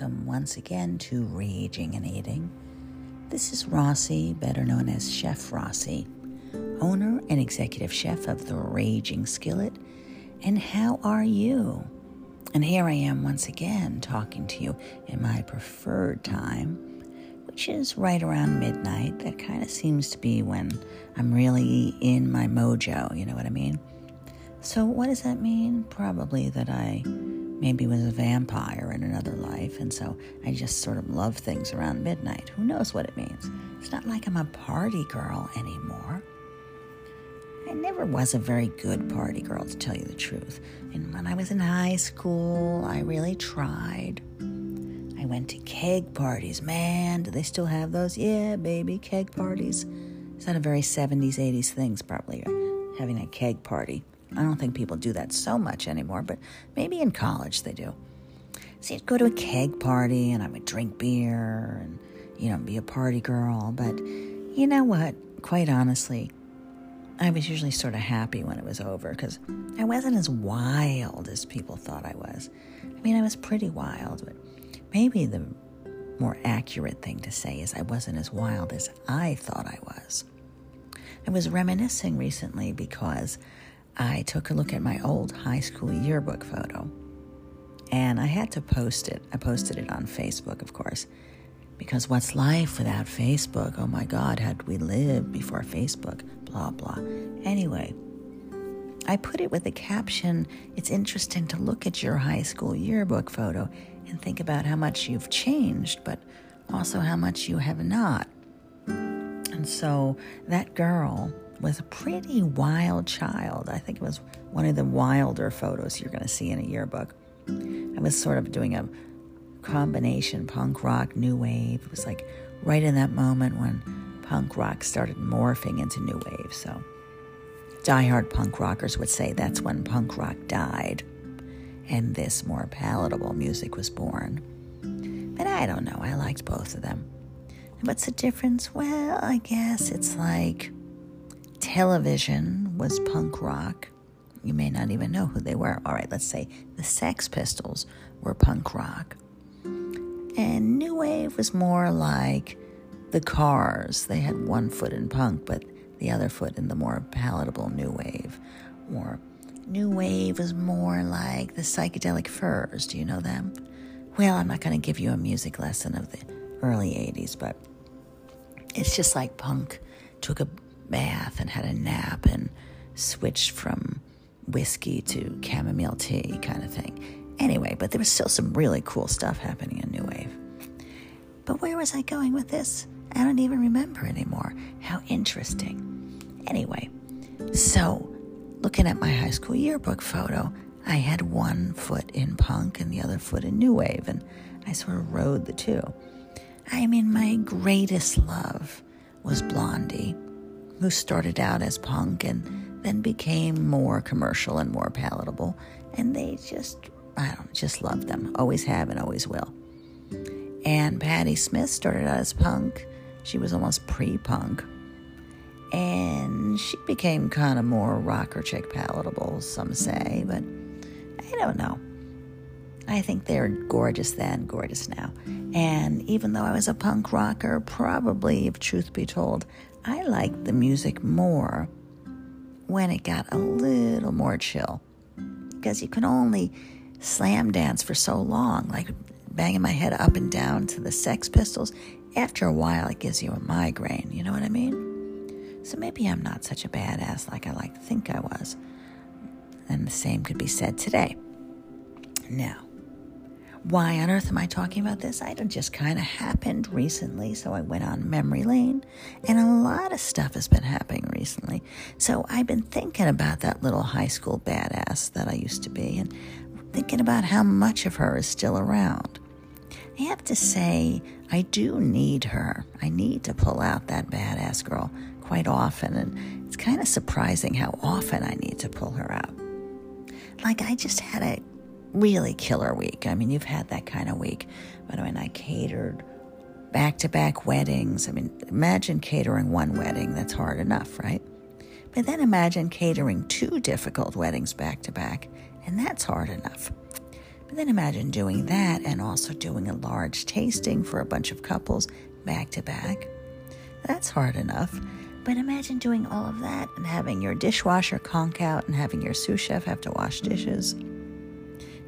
welcome once again to Raging and Eating. This is Rossi, better known as Chef Rossi, owner and executive chef of the Raging Skillet. And how are you? And here I am once again talking to you in my preferred time, which is right around midnight. That kind of seems to be when I'm really in my mojo, you know what I mean? So, what does that mean? Probably that I maybe was a vampire in another life, and so I just sort of love things around midnight. Who knows what it means? It's not like I'm a party girl anymore. I never was a very good party girl, to tell you the truth. And when I was in high school, I really tried. I went to keg parties. Man, do they still have those? Yeah, baby, keg parties. It's not a very 70s, 80s thing, probably, uh, having a keg party. I don't think people do that so much anymore, but maybe in college they do. So you'd go to a keg party and I would drink beer and, you know, be a party girl. But you know what? Quite honestly, I was usually sort of happy when it was over because I wasn't as wild as people thought I was. I mean, I was pretty wild, but maybe the more accurate thing to say is I wasn't as wild as I thought I was. I was reminiscing recently because I took a look at my old high school yearbook photo and I had to post it. I posted it on Facebook, of course, because what's life without Facebook? Oh my God, had we lived before Facebook? Blah, blah. Anyway, I put it with the caption It's interesting to look at your high school yearbook photo and think about how much you've changed, but also how much you have not. And so that girl was a pretty wild child. I think it was one of the wilder photos you're going to see in a yearbook. I was sort of doing a combination punk rock, new wave. It was like right in that moment when punk rock started morphing into new wave. So, diehard punk rockers would say that's when punk rock died and this more palatable music was born. But I don't know, I liked both of them. What's the difference? Well, I guess it's like television was punk rock. You may not even know who they were. All right, let's say the Sex Pistols were punk rock. And New Wave was more like the Cars. They had one foot in punk, but the other foot in the more palatable New Wave. Or New Wave was more like the Psychedelic Furs. Do you know them? Well, I'm not going to give you a music lesson of the early 80s, but it's just like punk took a bath and had a nap and switched from whiskey to chamomile tea kind of thing. Anyway, but there was still some really cool stuff happening in New Wave. But where was I going with this? I don't even remember anymore. How interesting. Anyway, so looking at my high school yearbook photo, I had one foot in punk and the other foot in new wave, and I sort of rode the two. I mean, my greatest love was Blondie who started out as punk and then became more commercial and more palatable. And they just, I don't know, just love them. Always have and always will. And Patti Smith started out as punk. She was almost pre punk. And she became kind of more rocker chick palatable, some say, but I don't know. I think they're gorgeous then, gorgeous now. And even though I was a punk rocker, probably, if truth be told, I liked the music more when it got a little more chill because you can only slam dance for so long, like banging my head up and down to the Sex Pistols. After a while, it gives you a migraine. You know what I mean? So maybe I'm not such a badass like I like to think I was. And the same could be said today. Now, why on earth am I talking about this? I just kind of happened recently, so I went on memory lane, and a lot of stuff has been happening recently. So I've been thinking about that little high school badass that I used to be, and thinking about how much of her is still around. I have to say, I do need her. I need to pull out that badass girl quite often, and it's kind of surprising how often I need to pull her out. Like, I just had a really killer week. I mean, you've had that kind of week. But I mean, I catered back to back weddings. I mean, imagine catering one wedding. That's hard enough, right? But then imagine catering two difficult weddings back to back, and that's hard enough. But then imagine doing that and also doing a large tasting for a bunch of couples back to back. That's hard enough. But imagine doing all of that and having your dishwasher conk out and having your sous chef have to wash dishes.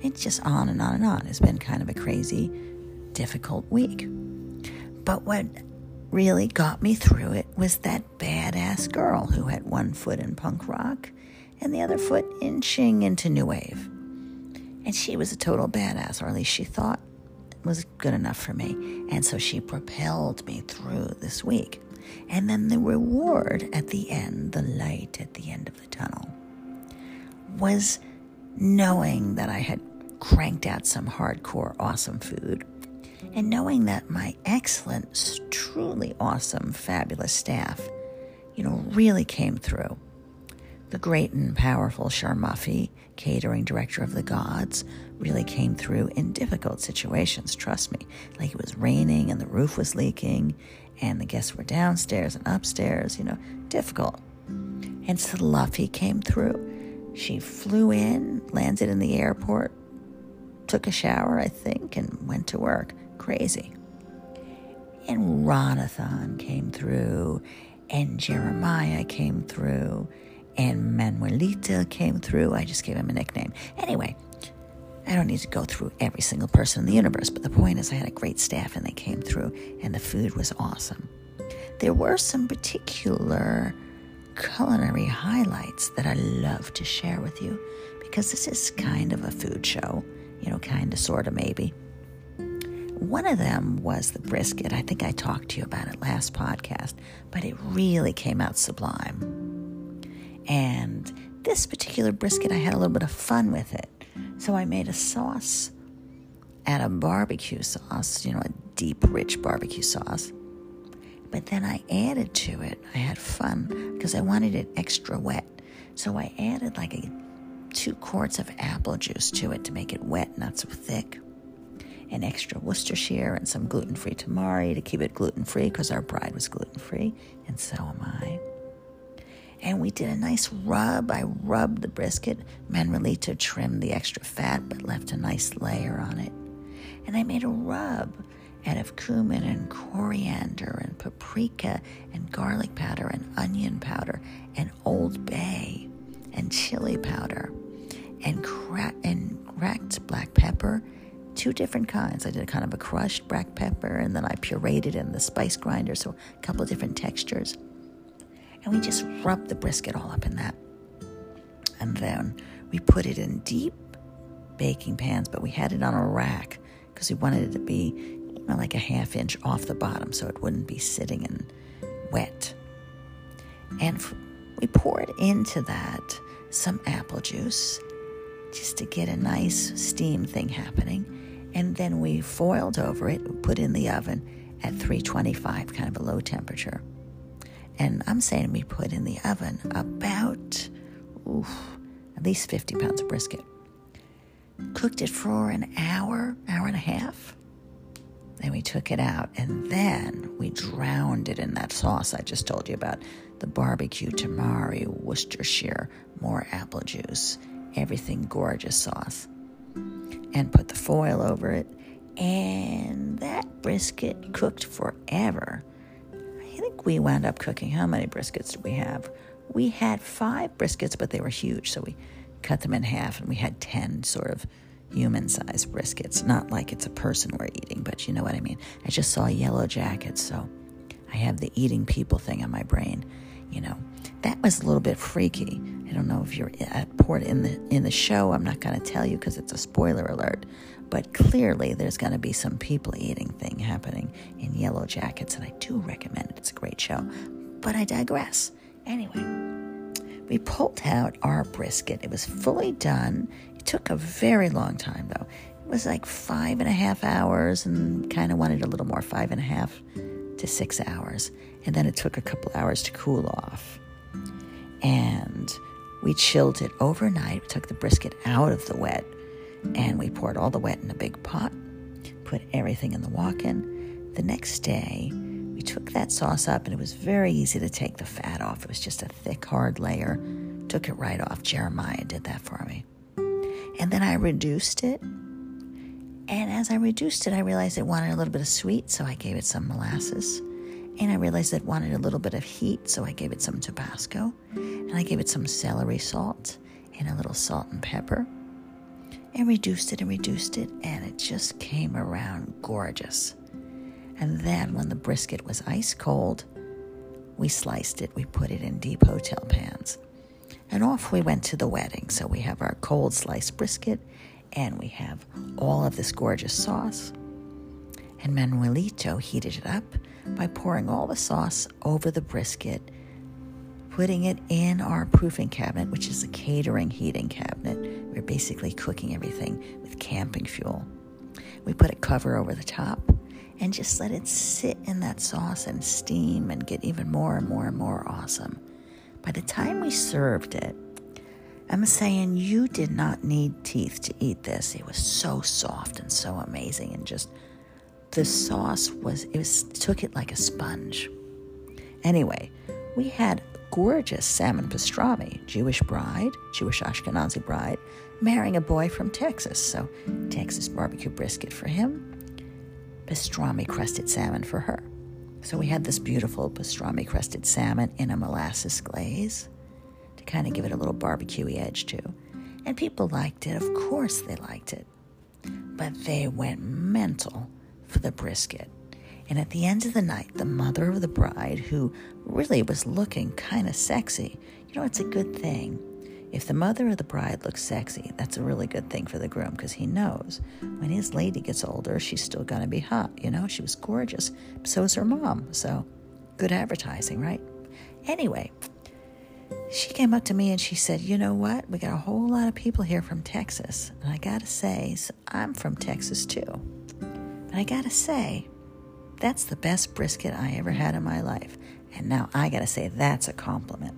It's just on and on and on. It's been kind of a crazy, difficult week. But what really got me through it was that badass girl who had one foot in punk rock and the other foot inching into new wave. And she was a total badass, or at least she thought was good enough for me. And so she propelled me through this week. And then the reward at the end, the light at the end of the tunnel, was knowing that I had cranked out some hardcore awesome food and knowing that my excellent, truly awesome, fabulous staff, you know, really came through. The great and powerful Sharmuffy, catering director of the gods, really came through in difficult situations, trust me. Like it was raining and the roof was leaking and the guests were downstairs and upstairs, you know, difficult. And Sluffy came through. She flew in, landed in the airport, took a shower, I think, and went to work. Crazy. And Ronathon came through, and Jeremiah came through, and Manuelita came through. I just gave him a nickname. Anyway, I don't need to go through every single person in the universe, but the point is, I had a great staff and they came through, and the food was awesome. There were some particular culinary highlights that I love to share with you because this is kind of a food show, you know, kind of, sort of, maybe. One of them was the brisket. I think I talked to you about it last podcast, but it really came out sublime. And this particular brisket, I had a little bit of fun with it. So I made a sauce out of barbecue sauce, you know, a deep, rich barbecue sauce. But then I added to it, I had fun because I wanted it extra wet. So I added like a two quarts of apple juice to it to make it wet, not so thick. An extra Worcestershire and some gluten free tamari to keep it gluten free because our bride was gluten free, and so am I and we did a nice rub. I rubbed the brisket manually to trim the extra fat, but left a nice layer on it. And I made a rub out of cumin and coriander and paprika and garlic powder and onion powder and Old Bay and chili powder and, cra- and cracked black pepper. Two different kinds. I did kind of a crushed black pepper and then I pureed it in the spice grinder, so a couple of different textures and we just rubbed the brisket all up in that. And then we put it in deep baking pans, but we had it on a rack because we wanted it to be you know, like a half inch off the bottom so it wouldn't be sitting in wet. And we poured into that some apple juice just to get a nice steam thing happening. And then we foiled over it, put in the oven at 325, kind of a low temperature. And I'm saying we put in the oven about oof, at least 50 pounds of brisket. Cooked it for an hour, hour and a half. Then we took it out and then we drowned it in that sauce I just told you about the barbecue, tamari, Worcestershire, more apple juice, everything gorgeous sauce. And put the foil over it. And that brisket cooked forever I think we wound up cooking. How many briskets did we have? We had five briskets, but they were huge. So we cut them in half and we had 10 sort of human sized briskets. Not like it's a person we're eating, but you know what I mean. I just saw Yellowjackets, so I have the eating people thing on my brain. You know, that was a little bit freaky. I don't know if you're at port in the in the show. I'm not going to tell you because it's a spoiler alert. But clearly, there's going to be some people eating thing happening in Yellowjackets, and I do recommend it. It's a great show. But I digress. Anyway, we pulled out our brisket. It was fully done. It took a very long time, though. It was like five and a half hours, and kind of wanted a little more five and a half to six hours. And then it took a couple hours to cool off. And we chilled it overnight. We took the brisket out of the wet and we poured all the wet in a big pot, put everything in the walk in. The next day, we took that sauce up, and it was very easy to take the fat off. It was just a thick, hard layer. Took it right off. Jeremiah did that for me. And then I reduced it And as I reduced it, I realized it wanted a little bit of sweet, so I gave it some molasses. And I realized it wanted a little bit of heat, so I gave it some Tabasco. And I gave it some celery salt and a little salt and pepper. And reduced it and reduced it, and it just came around gorgeous. And then when the brisket was ice cold, we sliced it, we put it in deep hotel pans. And off we went to the wedding. So we have our cold sliced brisket and we have all of this gorgeous sauce. And Manuelito heated it up by pouring all the sauce over the brisket, putting it in our proofing cabinet, which is a catering heating cabinet. We're basically cooking everything with camping fuel. We put a cover over the top and just let it sit in that sauce and steam and get even more and more and more awesome. By the time we served it, I'm saying you did not need teeth to eat this. It was so soft and so amazing, and just the sauce was it was took it like a sponge. Anyway, we had gorgeous salmon pastrami, Jewish bride, Jewish Ashkenazi bride, marrying a boy from Texas. So Texas barbecue brisket for him, pastrami crusted salmon for her. So we had this beautiful pastrami crusted salmon in a molasses glaze to kind of give it a little barbecuey edge too. And people liked it. Of course they liked it. But they went mental for the brisket. And at the end of the night, the mother of the bride, who really was looking kind of sexy, you know, it's a good thing if the mother of the bride looks sexy, that's a really good thing for the groom because he knows when his lady gets older, she's still going to be hot. You know, she was gorgeous. So is her mom. So good advertising, right? Anyway, she came up to me and she said, You know what? We got a whole lot of people here from Texas. And I got to say, I'm from Texas too. And I got to say, that's the best brisket I ever had in my life. And now I got to say, that's a compliment.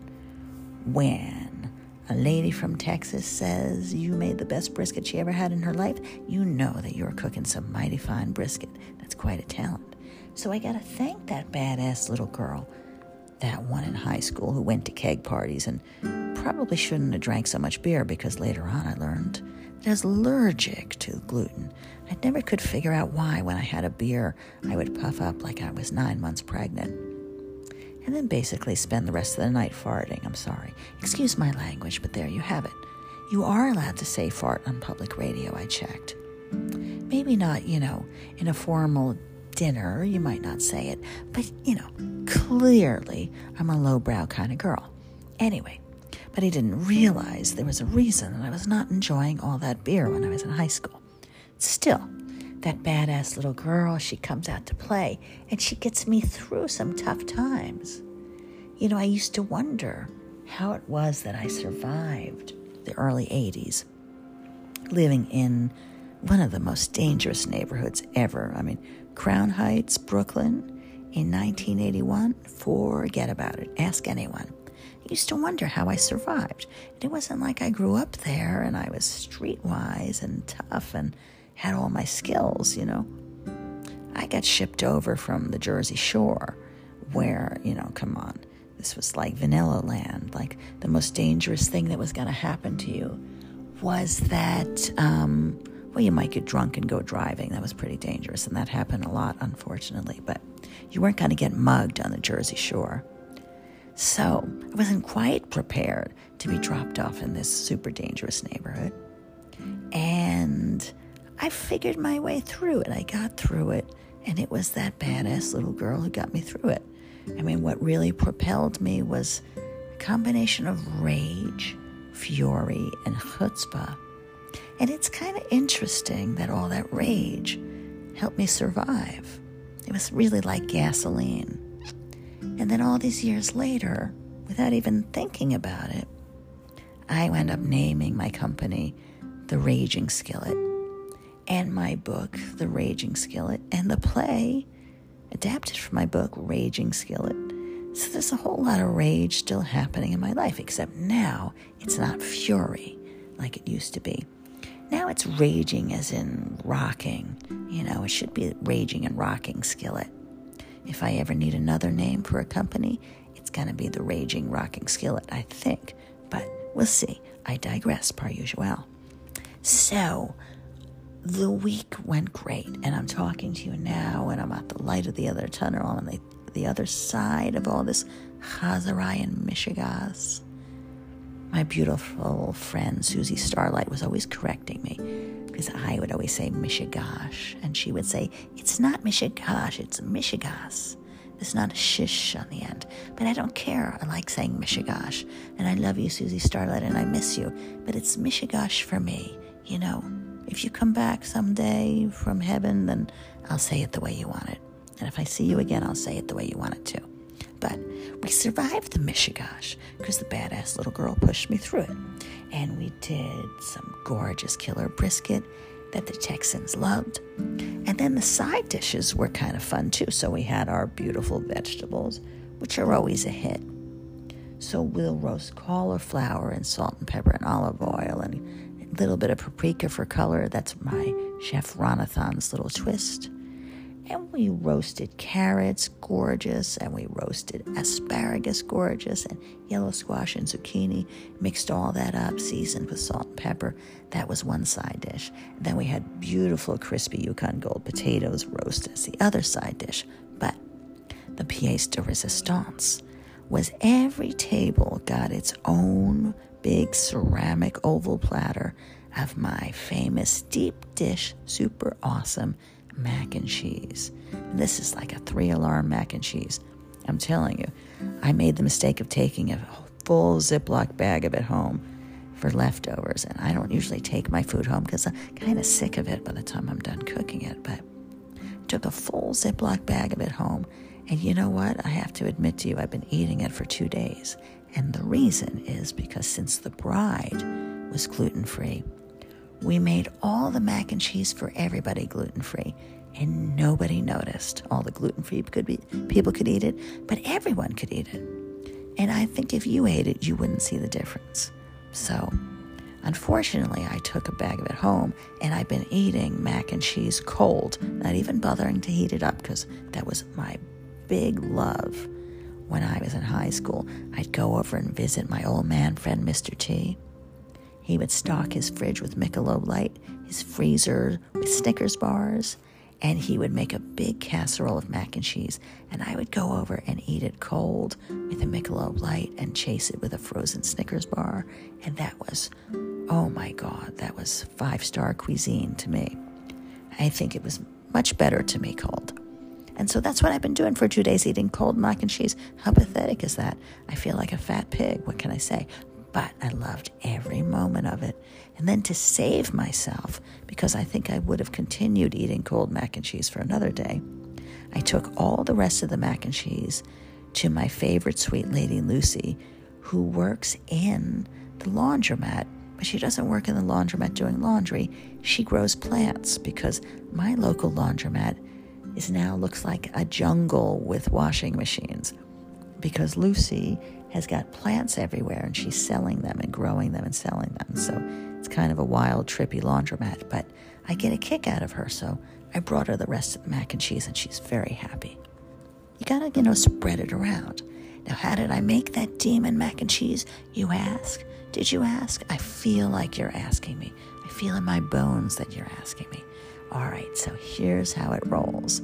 When a lady from Texas says you made the best brisket she ever had in her life, you know that you're cooking some mighty fine brisket. That's quite a talent. So I got to thank that badass little girl, that one in high school who went to keg parties and probably shouldn't have drank so much beer because later on I learned that I was allergic to gluten. I never could figure out why when I had a beer I would puff up like I was nine months pregnant and then basically spend the rest of the night farting. I'm sorry. Excuse my language, but there you have it. You are allowed to say fart on public radio, I checked. Maybe not, you know, in a formal dinner, you might not say it, but, you know, clearly I'm a lowbrow kind of girl. Anyway, but he didn't realize there was a reason that I was not enjoying all that beer when I was in high school. Still, that badass little girl, she comes out to play and she gets me through some tough times. You know, I used to wonder how it was that I survived the early 80s, living in one of the most dangerous neighborhoods ever. I mean, Crown Heights, Brooklyn, in 1981, forget about it. Ask anyone. Used to wonder how I survived. It wasn't like I grew up there and I was streetwise and tough and had all my skills, you know. I got shipped over from the Jersey Shore, where, you know, come on, this was like vanilla land. Like the most dangerous thing that was going to happen to you was that, um, well, you might get drunk and go driving. That was pretty dangerous, and that happened a lot, unfortunately. But you weren't going to get mugged on the Jersey Shore. So I wasn't quite prepared to be dropped off in this super dangerous neighborhood. And I figured my way through it. I got through it, and it was that badass little girl who got me through it. I mean, what really propelled me was a combination of rage, fury, and chutzpah. And it's kind of interesting that all that rage helped me survive. It was really like gasoline. And then all these years later, without even thinking about it, I wound up naming my company The Raging Skillet and my book, The Raging Skillet, and the play adapted from my book, Raging Skillet. So there's a whole lot of rage still happening in my life, except now it's not fury like it used to be. Now it's raging as in rocking. You know, it should be raging and rocking skillet. If I ever need another name for a company, it's going to be the Raging Rocking Skillet, I think. But we'll see. I digress, par usual. So, the week went great, and I'm talking to you now, and I'm at the light of the other tunnel on the, the other side of all this Chazarayan and Mishigas. My beautiful friend Susie Starlight was always correcting me because I would always say Mishigash, and she would say, It's not Mishigash, it's Mishigas. There's not a shish on the end. But I don't care. I like saying Mishigash. And I love you, Susie Starlight, and I miss you. But it's Mishigash for me. You know, if you come back someday from heaven, then I'll say it the way you want it. And if I see you again, I'll say it the way you want it to. But we survived the Mishigash because the badass little girl pushed me through it. And we did some gorgeous killer brisket that the Texans loved. And then the side dishes were kind of fun too. So we had our beautiful vegetables, which are always a hit. So we'll roast cauliflower and salt and pepper and olive oil and a little bit of paprika for color. That's my chef Ronathan's little twist and we roasted carrots, gorgeous, and we roasted asparagus, gorgeous, and yellow squash and zucchini. Mixed all that up, seasoned with salt and pepper. That was one side dish. Then we had beautiful, crispy Yukon Gold potatoes roast as the other side dish. But the pièce de résistance was every table got its own big ceramic oval platter of my famous deep dish, super awesome mac and cheese. This is like a three alarm mac and cheese. I'm telling you, I made the mistake of taking a full Ziploc bag of it home for leftovers. And I don't usually take my food home because I'm kind of sick of it by the time I'm done cooking it. But I took a full Ziploc bag of it home. And you know what? I have to admit to you, I've been eating it for two days. And the reason is because since the bride was gluten free, we made all the mac and cheese for everybody gluten free, and nobody noticed. All the gluten free could be people could eat it, but everyone could eat it. And I think if you ate it, you wouldn't see the difference. So, unfortunately, I took a bag of it home, and I've been eating mac and cheese cold, not even bothering to heat it up because that was my big love. When I was in high school, I'd go over and visit my old man friend, Mr. T he would stock his fridge with Michelob Light, his freezer with Snickers bars, and he would make a big casserole of mac and cheese. And I would go over and eat it cold with a Michelob Light and chase it with a frozen Snickers bar. And that was, oh my God, that was five star cuisine to me. I think it was much better to me cold. And so that's what I've been doing for two days, eating cold mac and cheese. How pathetic is that? I feel like a fat pig. What can I say? But I loved every moment of it. And then to save myself, because I think I would have continued eating cold mac and cheese for another day, I took all the rest of the mac and cheese to my favorite sweet lady, Lucy, who works in the laundromat, but she doesn't work in the laundromat doing laundry. She grows plants because my local laundromat is now looks like a jungle with washing machines because Lucy has got plants everywhere and she's selling them and growing them and selling them. So it's kind of a wild, trippy laundromat, but I get a kick out of her. So I brought her the rest of the mac and cheese and she's very happy. You gotta, you know, spread it around. Now, how did I make that demon mac and cheese, you ask? Did you ask? I feel like you're asking me. I feel in my bones that you're asking me. All right, so here's how it rolls.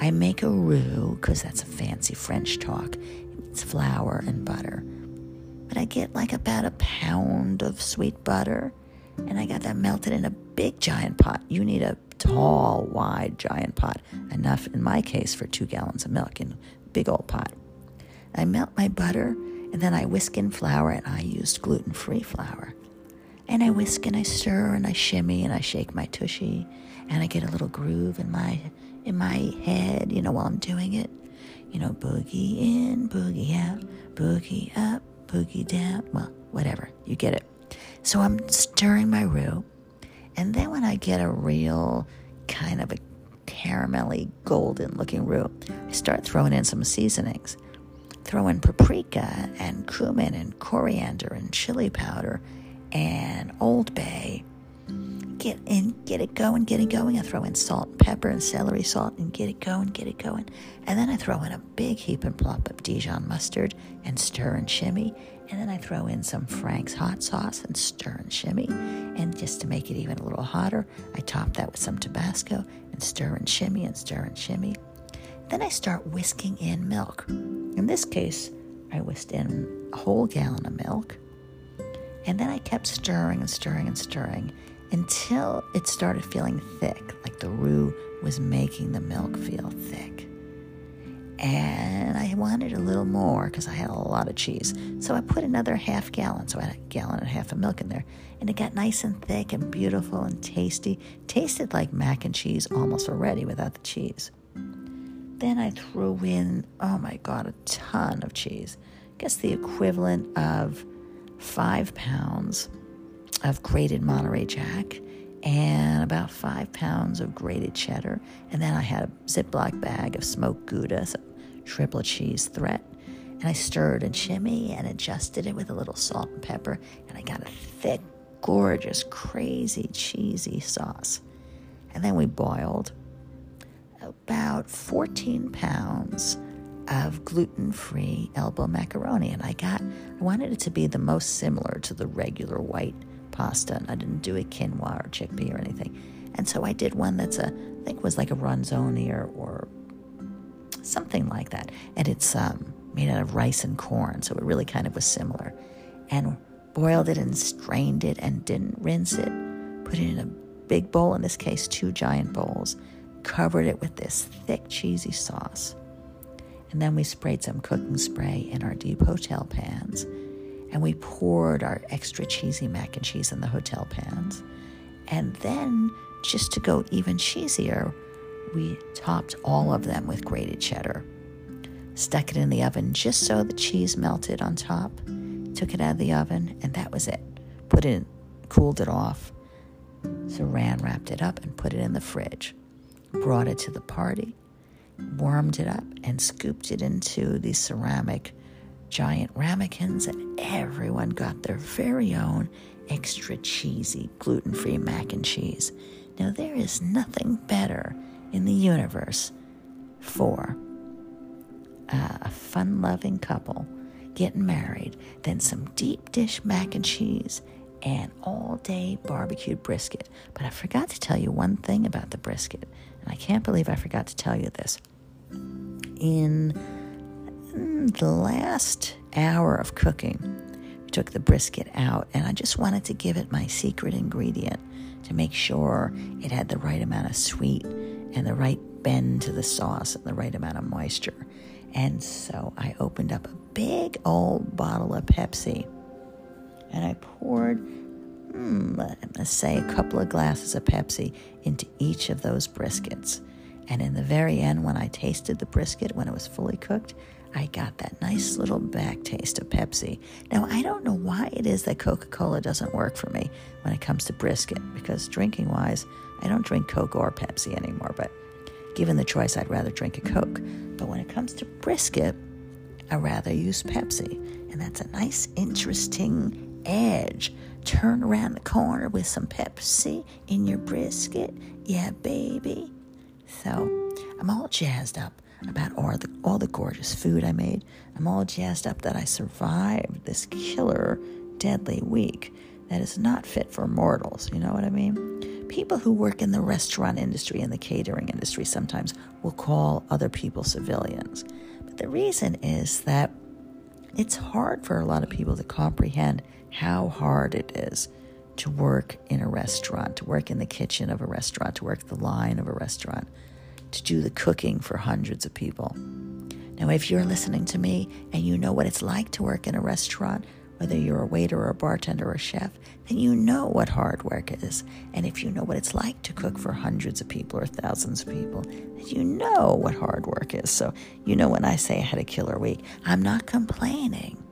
I make a roux, because that's a fancy French talk, it's flour and butter. But I get like about a pound of sweet butter, and I got that melted in a big giant pot. You need a tall, wide, giant pot, enough in my case for two gallons of milk in a big old pot. I melt my butter, and then I whisk in flour, and I used gluten free flour. And I whisk and I stir and I shimmy and I shake my tushy, and I get a little groove in my in my head, you know, while I'm doing it you know, boogie in, boogie out, boogie up, boogie down. Well, whatever, you get it. So I'm stirring my roux, and then when I get a real kind of a caramelly golden looking roux, I start throwing in some seasonings. Throw in paprika and cumin and coriander and chili powder and Old Bay. Get in, get it going, get it going. I throw in salt and pepper and celery salt and get it going, get it going. And then I throw in a big heap and plop of Dijon mustard and stir and shimmy. And then I throw in some Frank's hot sauce and stir and shimmy. And just to make it even a little hotter, I top that with some Tabasco and stir and shimmy and stir and shimmy. Then I start whisking in milk. In this case, I whisked in a whole gallon of milk. And then I kept stirring and stirring and stirring until it started feeling thick, like the roux was making the milk feel thick. And I wanted a little more because I had a lot of cheese. So I put another half gallon, so I had a gallon and a half of milk in there. And it got nice and thick and beautiful and tasty. Tasted like mac and cheese almost already without the cheese. Then I threw in, oh my God, a ton of cheese. I guess the equivalent of five pounds of grated Monterey Jack and about five pounds of grated cheddar. And then I had a Ziploc bag of smoked Gouda, some triple cheese threat. And I stirred and shimmy and adjusted it with a little salt and pepper. And I got a thick, gorgeous, crazy, cheesy sauce. And then we boiled about 14 pounds of gluten free elbow macaroni. And I got, I wanted it to be the most similar to the regular white pasta. And I didn't do a quinoa or chickpea or anything. And so I did one that's a, I think was like a ronzoni or, or something like that. And it's um, made out of rice and corn. So it really kind of was similar. And boiled it and strained it and didn't rinse it. Put it in a big bowl, in this case, two giant bowls. Covered it with this thick, cheesy sauce and then we sprayed some cooking spray in our deep hotel pans. And we poured our extra cheesy mac and cheese in the hotel pans. And then, just to go even cheesier, we topped all of them with grated cheddar. Stuck it in the oven just so the cheese melted on top. Took it out of the oven, and that was it. Put it in, cooled it off. Saran wrapped it up and put it in the fridge. Brought it to the party warmed it up, and scooped it into the ceramic giant ramekins, and everyone got their very own extra cheesy gluten free mac and cheese. Now, there is nothing better in the universe for uh, a fun loving couple getting married than some deep dish mac and cheese and all day barbecued brisket. But I forgot to tell you one thing about the brisket, and I can't believe I forgot to tell you this in the last hour of cooking, took the brisket out, and I just wanted to give it my secret ingredient to make sure it had the right amount of sweet and the right bend to the sauce and the right amount of moisture. And so I opened up a big old bottle of Pepsi and I poured, hmm, let's say, a couple of glasses of Pepsi into each of those briskets. And in the very end, when I tasted the brisket, when it was fully cooked, I got that nice little back taste of Pepsi. Now, I don't know why it is that Coca Cola doesn't work for me when it comes to brisket, because drinking wise, I don't drink Coke or Pepsi anymore, but given the choice, I'd rather drink a Coke. But when it comes to brisket, I rather use Pepsi. And that's a nice, interesting edge. Turn around the corner with some Pepsi in your brisket. Yeah, baby. So I'm all jazzed up about all the, all the gorgeous food I made. I'm all jazzed up that I survived this killer, deadly week that is not fit for mortals. You know what I mean? People who work in the restaurant industry and the catering industry sometimes will call other people civilians. But the reason is that it's hard for a lot of people to comprehend how hard it is to work in a restaurant, to work in the kitchen of a restaurant, to work the line of a restaurant, to do the cooking for hundreds of people. Now, if you're listening to me and you know what it's like to work in a restaurant, whether you're a waiter or a bartender or a chef, then you know what hard work is. And if you know what it's like to cook for hundreds of people or thousands of people, then you know what hard work is. So, you know, when I say I had a killer week, I'm not complaining.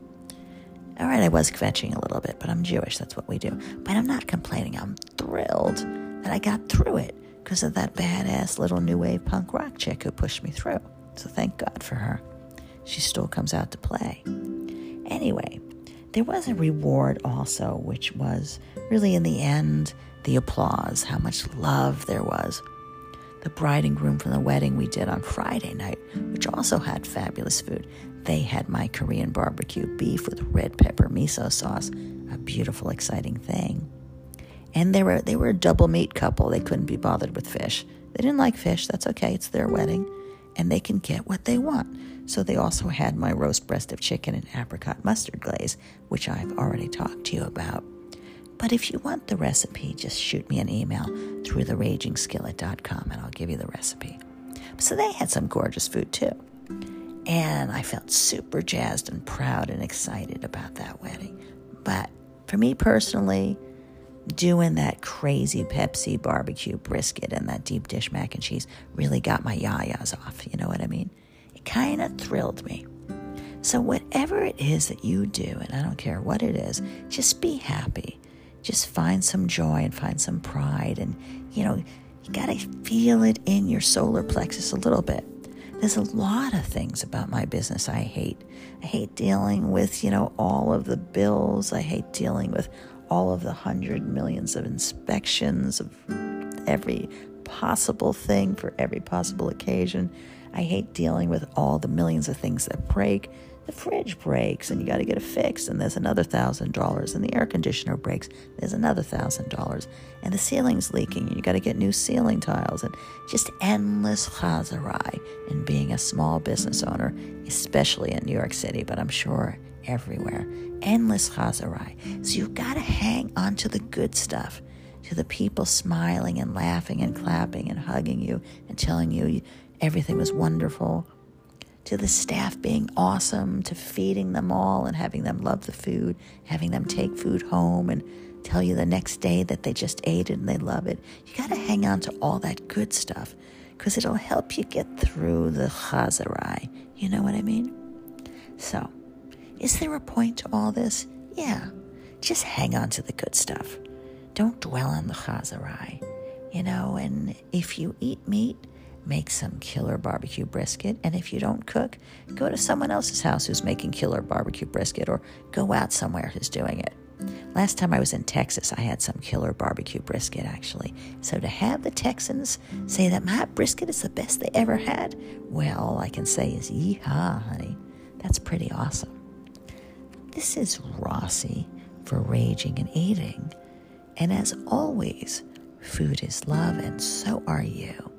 All right, I was kvetching a little bit, but I'm Jewish. That's what we do. But I'm not complaining. I'm thrilled that I got through it because of that badass little new wave punk rock chick who pushed me through. So thank God for her. She still comes out to play. Anyway, there was a reward also, which was really in the end the applause, how much love there was. The bride and groom from the wedding we did on Friday night, which also had fabulous food. They had my Korean barbecue beef with red pepper miso sauce, a beautiful, exciting thing. And they were they were a double meat couple. They couldn't be bothered with fish. They didn't like fish. That's okay. It's their wedding, and they can get what they want. So they also had my roast breast of chicken and apricot mustard glaze, which I've already talked to you about. But if you want the recipe, just shoot me an email through theragingskillet.com and I'll give you the recipe. So they had some gorgeous food too. And I felt super jazzed and proud and excited about that wedding. But for me personally, doing that crazy Pepsi barbecue brisket and that deep dish mac and cheese really got my yayas off. You know what I mean? It kind of thrilled me. So, whatever it is that you do, and I don't care what it is, just be happy. Just find some joy and find some pride. And, you know, you got to feel it in your solar plexus a little bit. There's a lot of things about my business I hate. I hate dealing with, you know, all of the bills. I hate dealing with all of the hundred millions of inspections of every possible thing for every possible occasion. I hate dealing with all the millions of things that break. The fridge breaks and you got to get it fixed, and there's another thousand dollars. And the air conditioner breaks, there's another thousand dollars. And the ceiling's leaking, and you got to get new ceiling tiles. And just endless chazarai in being a small business owner, especially in New York City, but I'm sure everywhere. Endless chazarai. So you've got to hang on to the good stuff to the people smiling and laughing and clapping and hugging you and telling you everything was wonderful, to the staff being awesome, to feeding them all and having them love the food, having them take food home and tell you the next day that they just ate it and they love it. You got to hang on to all that good stuff because it'll help you get through the chazarai. You know what I mean? So, is there a point to all this? Yeah. Just hang on to the good stuff. Don't dwell on the chazarai. You know, and if you eat meat, make some killer barbecue brisket. And if you don't cook, go to someone else's house who's making killer barbecue brisket or go out somewhere who's doing it. Last time I was in Texas, I had some killer barbecue brisket actually. So to have the Texans say that my brisket is the best they ever had, well, all I can say is yeehaw, honey. That's pretty awesome. This is Rossi for Raging and Eating. And as always, food is love, and so are you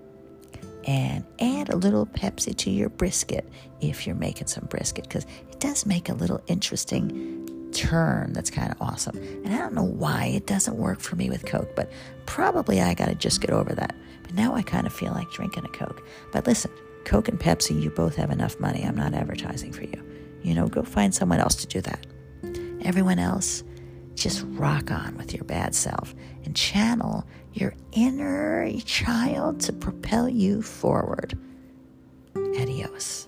and add a little Pepsi to your brisket if you're making some brisket because it does make a little interesting turn that's kind of awesome. And I don't know why it doesn't work for me with Coke, but probably I got to just get over that. But now I kind of feel like drinking a Coke. But listen, Coke and Pepsi, you both have enough money. I'm not advertising for you. You know, go find someone else to do that. Everyone else, just rock on with your bad self and channel your inner child to propel you forward. Adios.